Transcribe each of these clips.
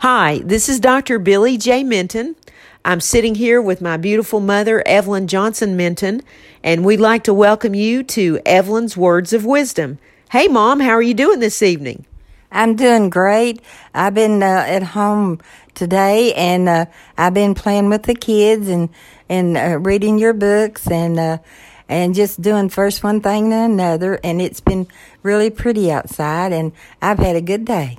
Hi, this is Dr. Billy J. Minton. I'm sitting here with my beautiful mother, Evelyn Johnson Minton, and we'd like to welcome you to Evelyn's Words of Wisdom. Hey, Mom, how are you doing this evening? I'm doing great. I've been uh, at home today, and uh, I've been playing with the kids and and uh, reading your books and uh, and just doing first one thing to another. And it's been really pretty outside, and I've had a good day.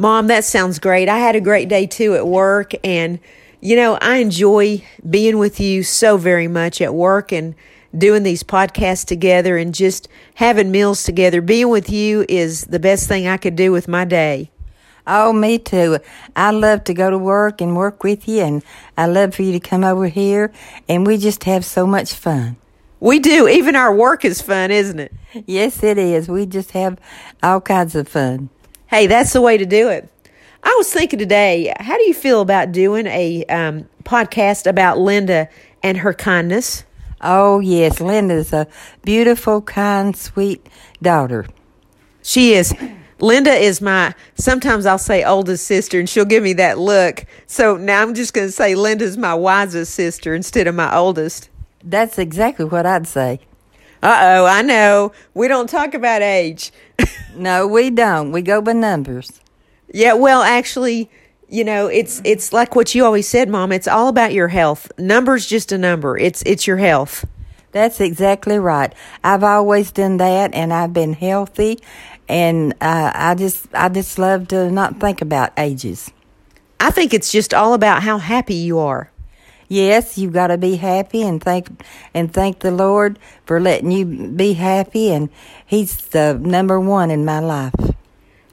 Mom, that sounds great. I had a great day too at work, and you know I enjoy being with you so very much at work and doing these podcasts together and just having meals together. Being with you is the best thing I could do with my day. Oh, me too. I love to go to work and work with you, and I love for you to come over here, and we just have so much fun. We do. Even our work is fun, isn't it? Yes, it is. We just have all kinds of fun. Hey, that's the way to do it. I was thinking today, how do you feel about doing a um, podcast about Linda and her kindness? Oh, yes. Linda's a beautiful, kind, sweet daughter. She is. Linda is my, sometimes I'll say oldest sister and she'll give me that look. So now I'm just going to say Linda's my wisest sister instead of my oldest. That's exactly what I'd say. Uh oh, I know. We don't talk about age. no, we don't. We go by numbers. Yeah, well, actually, you know, it's it's like what you always said, Mom. It's all about your health. Number's just a number. It's it's your health. That's exactly right. I've always done that, and I've been healthy, and uh, I just I just love to not think about ages. I think it's just all about how happy you are. Yes, you've got to be happy and thank and thank the Lord for letting you be happy, and He's the number one in my life.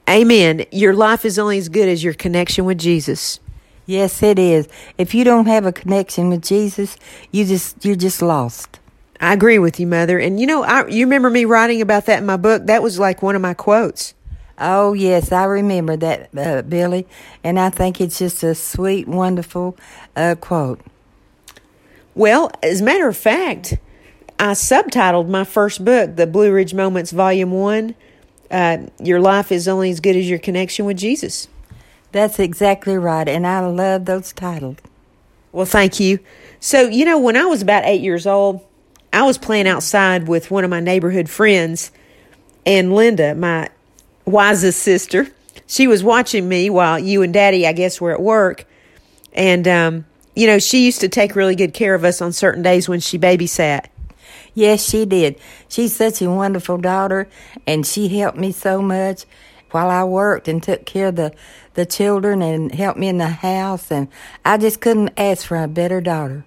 Amen. Your life is only as good as your connection with Jesus. Yes, it is. If you don't have a connection with Jesus, you just you're just lost. I agree with you, Mother. And you know, I, you remember me writing about that in my book. That was like one of my quotes. Oh yes, I remember that, uh, Billy, and I think it's just a sweet, wonderful uh, quote. Well, as a matter of fact, I subtitled my first book, The Blue Ridge Moments, Volume One. Uh, your life is only as good as your connection with Jesus. That's exactly right, and I love those titles. Well, thank you. So, you know, when I was about eight years old, I was playing outside with one of my neighborhood friends, and Linda, my wisest sister, she was watching me while you and Daddy, I guess, were at work. And, um, you know, she used to take really good care of us on certain days when she babysat. Yes, she did. She's such a wonderful daughter, and she helped me so much while I worked and took care of the, the children and helped me in the house. And I just couldn't ask for a better daughter.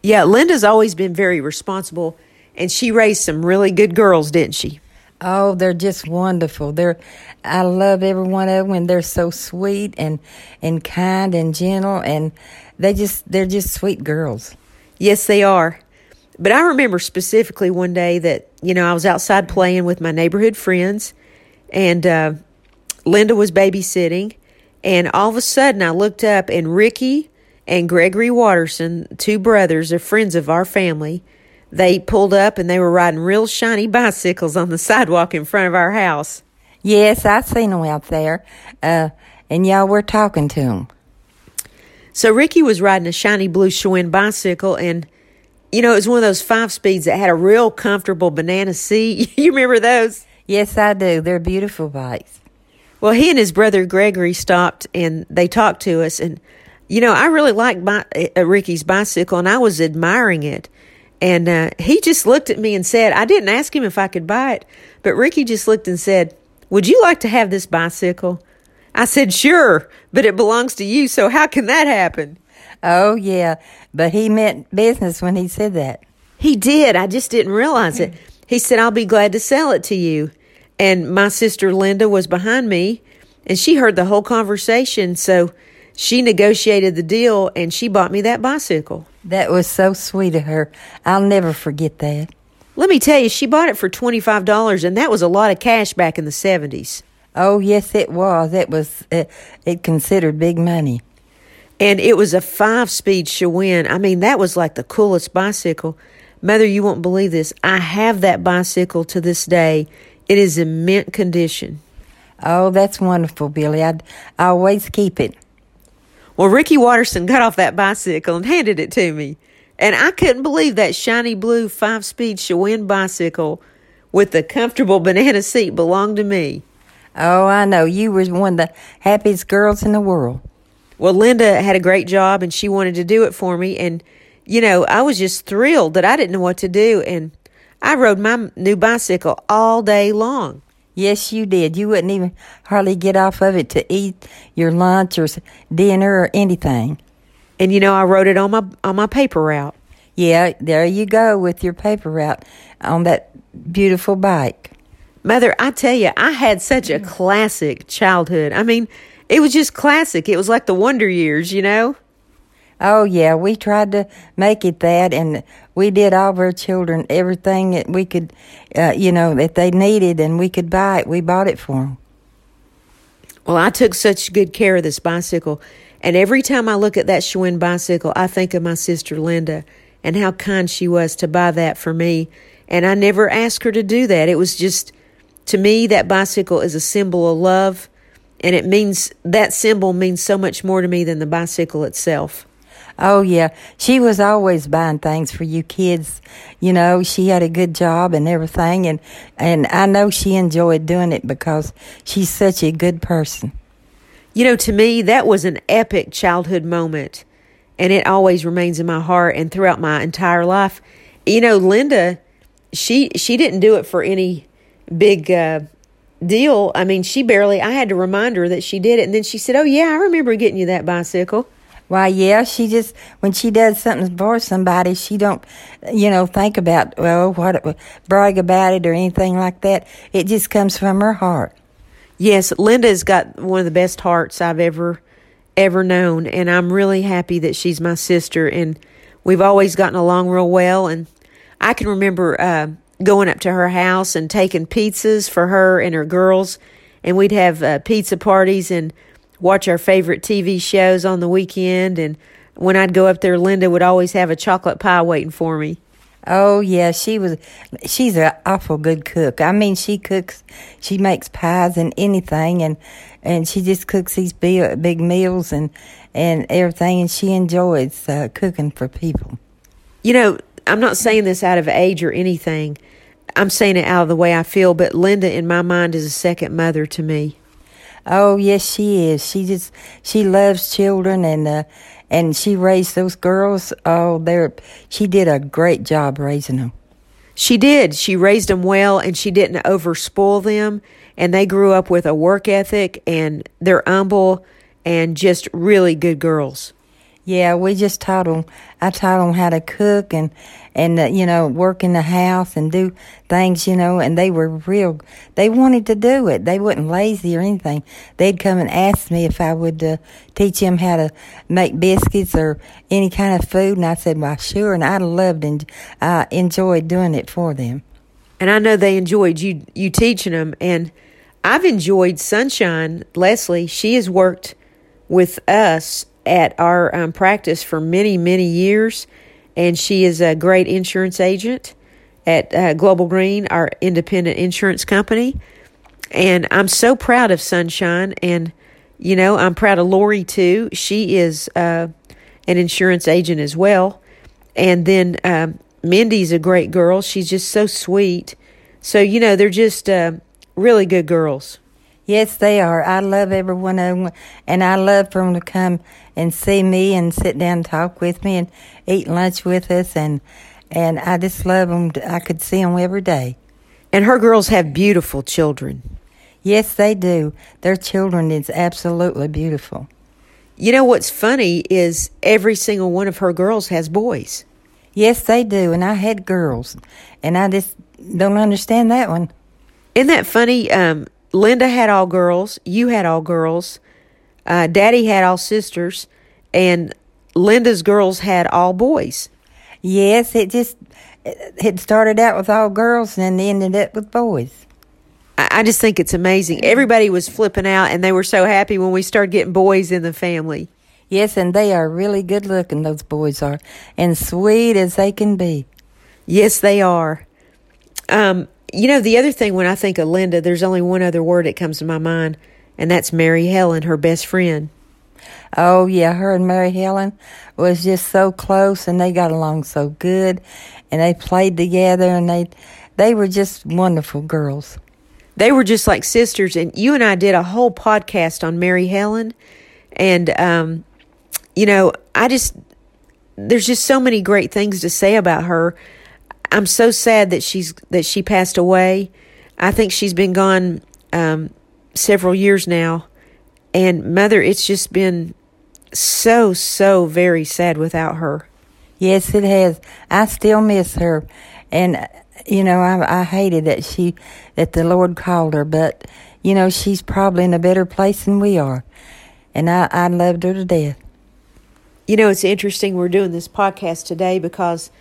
Yeah, Linda's always been very responsible, and she raised some really good girls, didn't she? Oh, they're just wonderful. They're I love every one of them and they're so sweet and and kind and gentle and they just they're just sweet girls. Yes, they are. But I remember specifically one day that, you know, I was outside playing with my neighborhood friends and uh, Linda was babysitting. And all of a sudden I looked up and Ricky and Gregory Watterson, two brothers, are friends of our family, they pulled up and they were riding real shiny bicycles on the sidewalk in front of our house. Yes, I seen them out there. Uh, and y'all were talking to them. So Ricky was riding a shiny blue Schwinn bicycle and you know, it was one of those five speeds that had a real comfortable banana seat. you remember those? Yes, I do. They're beautiful bikes. Well, he and his brother Gregory stopped and they talked to us. And, you know, I really liked my, uh, Ricky's bicycle and I was admiring it. And uh, he just looked at me and said, I didn't ask him if I could buy it, but Ricky just looked and said, Would you like to have this bicycle? I said, Sure, but it belongs to you, so how can that happen? Oh, yeah. But he meant business when he said that. He did. I just didn't realize it. He said, I'll be glad to sell it to you. And my sister Linda was behind me, and she heard the whole conversation. So she negotiated the deal and she bought me that bicycle. That was so sweet of her. I'll never forget that. Let me tell you, she bought it for $25, and that was a lot of cash back in the 70s. Oh, yes, it was. It was, it, it considered big money. And it was a five speed Schwinn. I mean, that was like the coolest bicycle. Mother, you won't believe this. I have that bicycle to this day. It is in mint condition. Oh, that's wonderful, Billy. I'd I always keep it. Well, Ricky Watterson got off that bicycle and handed it to me. And I couldn't believe that shiny blue five speed Schwinn bicycle with the comfortable banana seat belonged to me. Oh, I know. You were one of the happiest girls in the world. Well, Linda had a great job and she wanted to do it for me. And, you know, I was just thrilled that I didn't know what to do. And I rode my new bicycle all day long. Yes, you did. You wouldn't even hardly get off of it to eat your lunch or dinner or anything. And you know, I wrote it on my on my paper route. Yeah, there you go with your paper route on that beautiful bike. Mother, I tell you, I had such a mm. classic childhood. I mean, it was just classic. It was like the wonder years, you know? Oh, yeah, we tried to make it that, and we did all of our children everything that we could, uh, you know, that they needed, and we could buy it. We bought it for them. Well, I took such good care of this bicycle, and every time I look at that Schwinn bicycle, I think of my sister Linda and how kind she was to buy that for me. And I never asked her to do that. It was just, to me, that bicycle is a symbol of love, and it means that symbol means so much more to me than the bicycle itself. Oh yeah, she was always buying things for you kids. You know, she had a good job and everything, and and I know she enjoyed doing it because she's such a good person. You know, to me, that was an epic childhood moment, and it always remains in my heart and throughout my entire life. You know, Linda, she she didn't do it for any big uh, deal. I mean, she barely. I had to remind her that she did it, and then she said, "Oh yeah, I remember getting you that bicycle." Why, yeah, she just when she does something for somebody, she don't, you know, think about well, what brag about it or anything like that. It just comes from her heart. Yes, Linda's got one of the best hearts I've ever ever known, and I'm really happy that she's my sister, and we've always gotten along real well. And I can remember uh, going up to her house and taking pizzas for her and her girls, and we'd have uh, pizza parties and watch our favorite TV shows on the weekend. And when I'd go up there, Linda would always have a chocolate pie waiting for me. Oh yeah, she was. She's an awful good cook. I mean, she cooks. She makes pies and anything, and and she just cooks these big big meals and and everything. And she enjoys uh, cooking for people. You know, I'm not saying this out of age or anything. I'm saying it out of the way I feel. But Linda, in my mind, is a second mother to me. Oh yes, she is. She just she loves children and uh, and she raised those girls. Oh, they're she did a great job raising them. She did. She raised them well, and she didn't overspoil them. And they grew up with a work ethic, and they're humble and just really good girls. Yeah, we just taught them. I taught them how to cook and and uh, you know work in the house and do things. You know, and they were real. They wanted to do it. They wasn't lazy or anything. They'd come and ask me if I would uh, teach them how to make biscuits or any kind of food, and I said, "Well, sure." And I loved and I enjoyed doing it for them. And I know they enjoyed you you teaching them. And I've enjoyed Sunshine Leslie. She has worked with us at our um, practice for many, many years, and she is a great insurance agent at uh, Global Green, our independent insurance company. And I'm so proud of Sunshine, and you know, I'm proud of Lori too. She is uh, an insurance agent as well. And then um, Mindy's a great girl. She's just so sweet. So, you know, they're just uh, really good girls. Yes, they are. I love every one of them, and I love for them to come and see me and sit down and talk with me and eat lunch with us, and and I just love them. I could see them every day. And her girls have beautiful children. Yes, they do. Their children is absolutely beautiful. You know what's funny is every single one of her girls has boys. Yes, they do. And I had girls, and I just don't understand that one. Isn't that funny? Um, Linda had all girls. You had all girls. Uh, Daddy had all sisters, and Linda's girls had all boys. Yes, it just it started out with all girls and then ended up with boys. I, I just think it's amazing. Everybody was flipping out, and they were so happy when we started getting boys in the family. Yes, and they are really good looking. Those boys are, and sweet as they can be. Yes, they are. Um, you know, the other thing when I think of Linda, there's only one other word that comes to my mind, and that's Mary Helen, her best friend. Oh yeah, her and Mary Helen was just so close, and they got along so good, and they played together, and they they were just wonderful girls. They were just like sisters, and you and I did a whole podcast on Mary Helen, and um, you know, I just there's just so many great things to say about her. I'm so sad that she's that she passed away. I think she's been gone um, several years now, and mother, it's just been so so very sad without her. Yes, it has. I still miss her, and you know I, I hated that she that the Lord called her, but you know she's probably in a better place than we are, and I I loved her to death. You know, it's interesting we're doing this podcast today because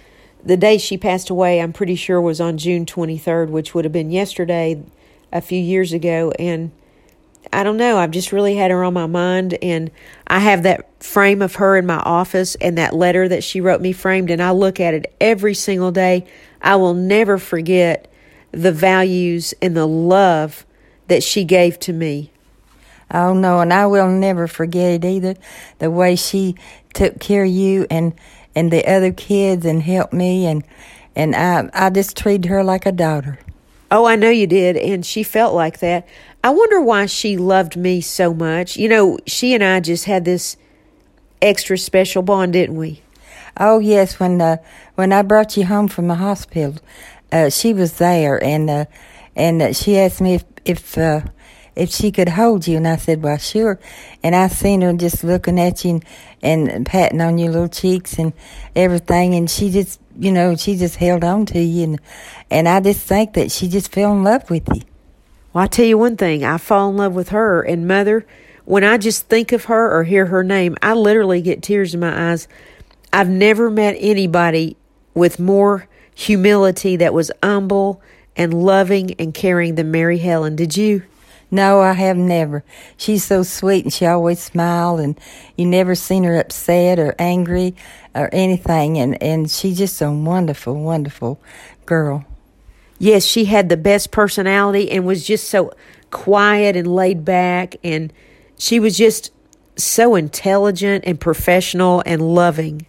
the day she passed away, I'm pretty sure was on June 23rd, which would have been yesterday, a few years ago. And I don't know, I've just really had her on my mind. And I have that frame of her in my office and that letter that she wrote me framed, and I look at it every single day. I will never forget the values and the love that she gave to me. Oh no, and I will never forget it either. The way she took care of you and and the other kids and helped me and and I I just treated her like a daughter. Oh, I know you did, and she felt like that. I wonder why she loved me so much. You know, she and I just had this extra special bond, didn't we? Oh yes, when uh, when I brought you home from the hospital, uh, she was there, and uh, and she asked me if if uh, if she could hold you. And I said, well, sure. And I seen her just looking at you and, and patting on your little cheeks and everything. And she just, you know, she just held on to you. And, and I just think that she just fell in love with you. Well, I tell you one thing, I fall in love with her. And mother, when I just think of her or hear her name, I literally get tears in my eyes. I've never met anybody with more humility that was humble and loving and caring than Mary Helen. Did you? No, I have never. She's so sweet and she always smiled and you never seen her upset or angry or anything and, and she's just a wonderful, wonderful girl. Yes, she had the best personality and was just so quiet and laid back and she was just so intelligent and professional and loving.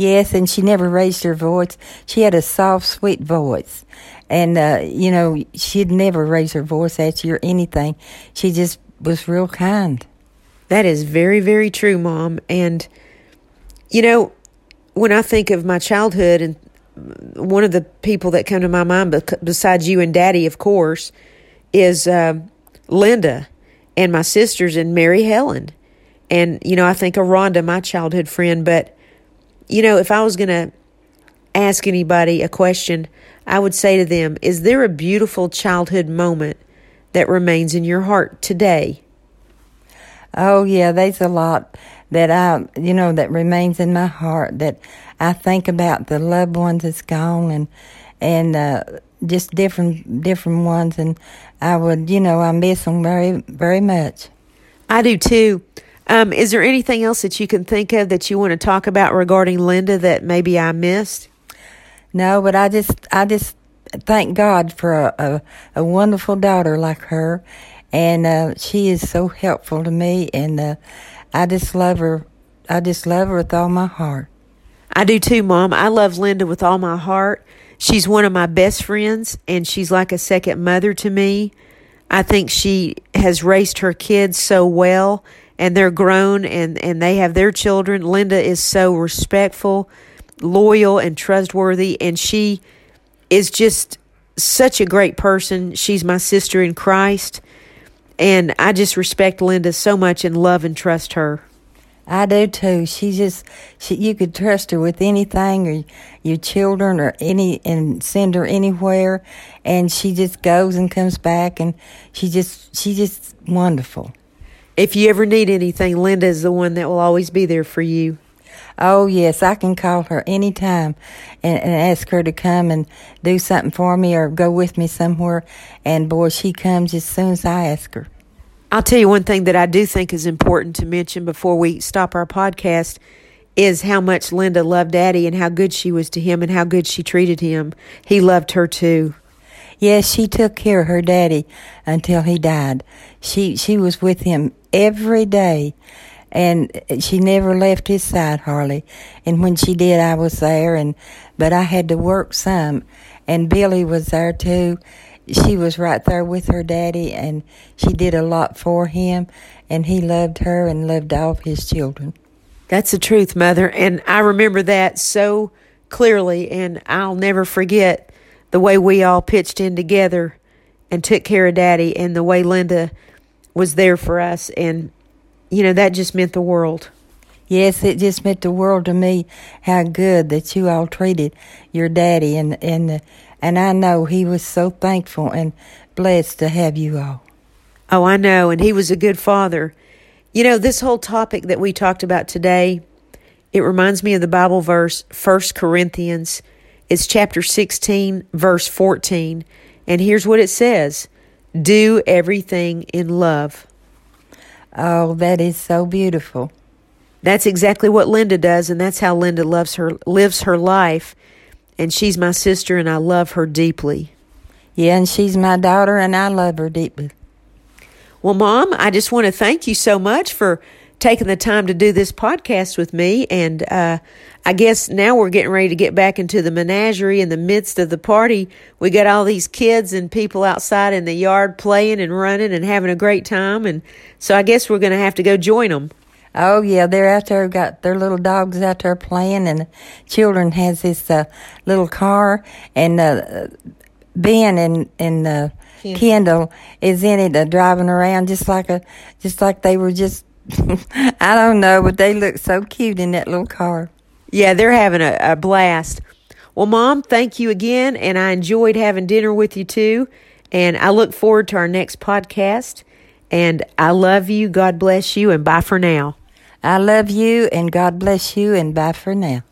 Yes, and she never raised her voice. She had a soft, sweet voice. And, uh, you know, she'd never raise her voice at you or anything. She just was real kind. That is very, very true, Mom. And, you know, when I think of my childhood, and one of the people that come to my mind, besides you and Daddy, of course, is uh, Linda and my sisters and Mary Helen. And, you know, I think of Rhonda, my childhood friend, but you know, if I was going to ask anybody a question, I would say to them, Is there a beautiful childhood moment that remains in your heart today? Oh, yeah, there's a lot that I, you know, that remains in my heart that I think about the loved ones that's gone and, and, uh, just different, different ones. And I would, you know, I miss them very, very much. I do too. Um, is there anything else that you can think of that you want to talk about regarding Linda that maybe I missed? No, but I just I just thank God for a a, a wonderful daughter like her, and uh, she is so helpful to me, and uh, I just love her. I just love her with all my heart. I do too, Mom. I love Linda with all my heart. She's one of my best friends, and she's like a second mother to me. I think she has raised her kids so well and they're grown and, and they have their children. Linda is so respectful, loyal, and trustworthy, and she is just such a great person. She's my sister in Christ, and I just respect Linda so much and love and trust her. I do too. She just she you could trust her with anything or your children or any and send her anywhere and she just goes and comes back and she just she's just wonderful. If you ever need anything, Linda is the one that will always be there for you. Oh, yes, I can call her anytime and, and ask her to come and do something for me or go with me somewhere. And boy, she comes as soon as I ask her. I'll tell you one thing that I do think is important to mention before we stop our podcast is how much Linda loved Daddy and how good she was to him and how good she treated him. He loved her too. Yes, she took care of her daddy until he died. She she was with him every day, and she never left his side hardly. And when she did, I was there, and but I had to work some, and Billy was there too. She was right there with her daddy, and she did a lot for him, and he loved her and loved all of his children. That's the truth, Mother, and I remember that so clearly, and I'll never forget the way we all pitched in together and took care of Daddy, and the way Linda was there for us, and you know, that just meant the world. Yes, it just meant the world to me how good that you all treated your daddy, and and and I know he was so thankful and blessed to have you all. Oh, I know, and he was a good father. You know, this whole topic that we talked about today, it reminds me of the Bible verse, First Corinthians. It's chapter 16, verse 14. And here's what it says Do everything in love. Oh, that is so beautiful. That's exactly what Linda does, and that's how Linda loves her lives her life. And she's my sister, and I love her deeply. Yeah, and she's my daughter, and I love her deeply. Well, Mom, I just want to thank you so much for taking the time to do this podcast with me. And uh, I guess now we're getting ready to get back into the menagerie in the midst of the party. We got all these kids and people outside in the yard playing and running and having a great time. And so I guess we're going to have to go join them. Oh yeah, they're out there. Got their little dogs out there playing, and children has this uh, little car, and uh, Ben and and uh, Kendall is in it, uh, driving around just like a, just like they were just. I don't know, but they look so cute in that little car. Yeah, they're having a, a blast. Well, Mom, thank you again, and I enjoyed having dinner with you too. And I look forward to our next podcast. And I love you. God bless you, and bye for now. I love you, and God bless you, and bye for now.